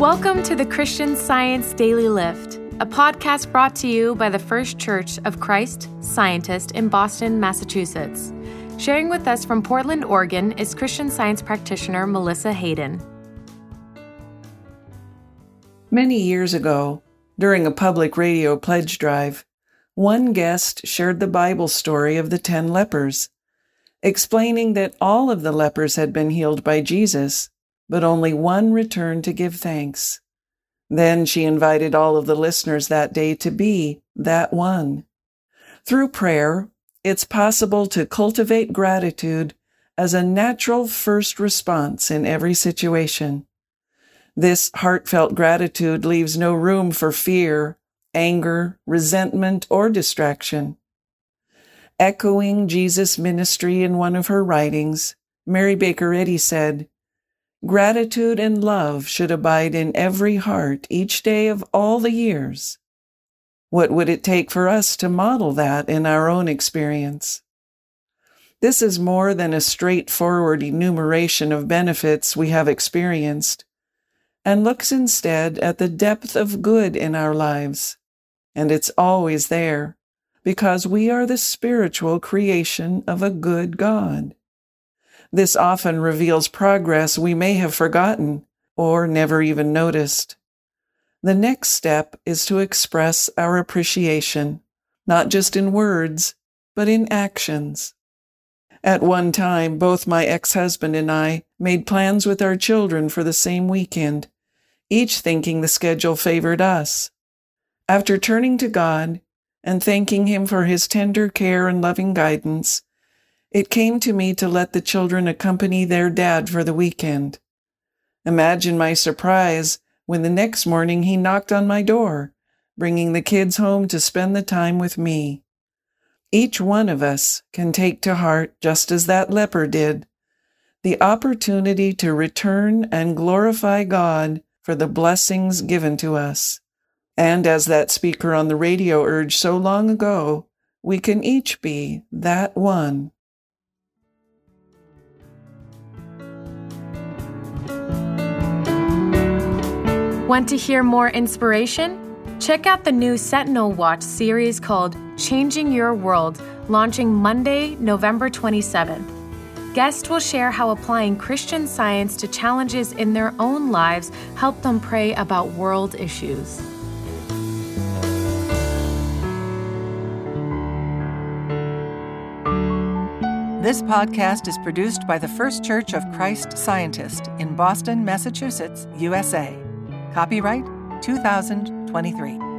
Welcome to the Christian Science Daily Lift, a podcast brought to you by the First Church of Christ Scientist in Boston, Massachusetts. Sharing with us from Portland, Oregon is Christian Science practitioner Melissa Hayden. Many years ago, during a public radio pledge drive, one guest shared the Bible story of the ten lepers, explaining that all of the lepers had been healed by Jesus, but only one returned to give thanks. Then she invited all of the listeners that day to be that one. Through prayer, it's possible to cultivate gratitude as a natural first response in every situation. This heartfelt gratitude leaves no room for fear, anger, resentment, or distraction. Echoing Jesus' ministry in one of her writings, Mary Baker Eddy said, Gratitude and love should abide in every heart each day of all the years. What would it take for us to model that in our own experience? This is more than a straightforward enumeration of benefits we have experienced and looks instead at the depth of good in our lives. And it's always there because we are the spiritual creation of a good God. This often reveals progress we may have forgotten or never even noticed. The next step is to express our appreciation, not just in words, but in actions. At one time, both my ex-husband and I made plans with our children for the same weekend, each thinking the schedule favored us. After turning to God and thanking Him for His tender care and loving guidance, it came to me to let the children accompany their dad for the weekend. Imagine my surprise when the next morning he knocked on my door, bringing the kids home to spend the time with me. Each one of us can take to heart, just as that leper did, the opportunity to return and glorify God for the blessings given to us. And as that speaker on the radio urged so long ago, we can each be that one. Want to hear more inspiration? Check out the new Sentinel Watch series called Changing Your World, launching Monday, November 27th. Guests will share how applying Christian science to challenges in their own lives help them pray about world issues. This podcast is produced by the First Church of Christ Scientist in Boston, Massachusetts, USA. Copyright 2023.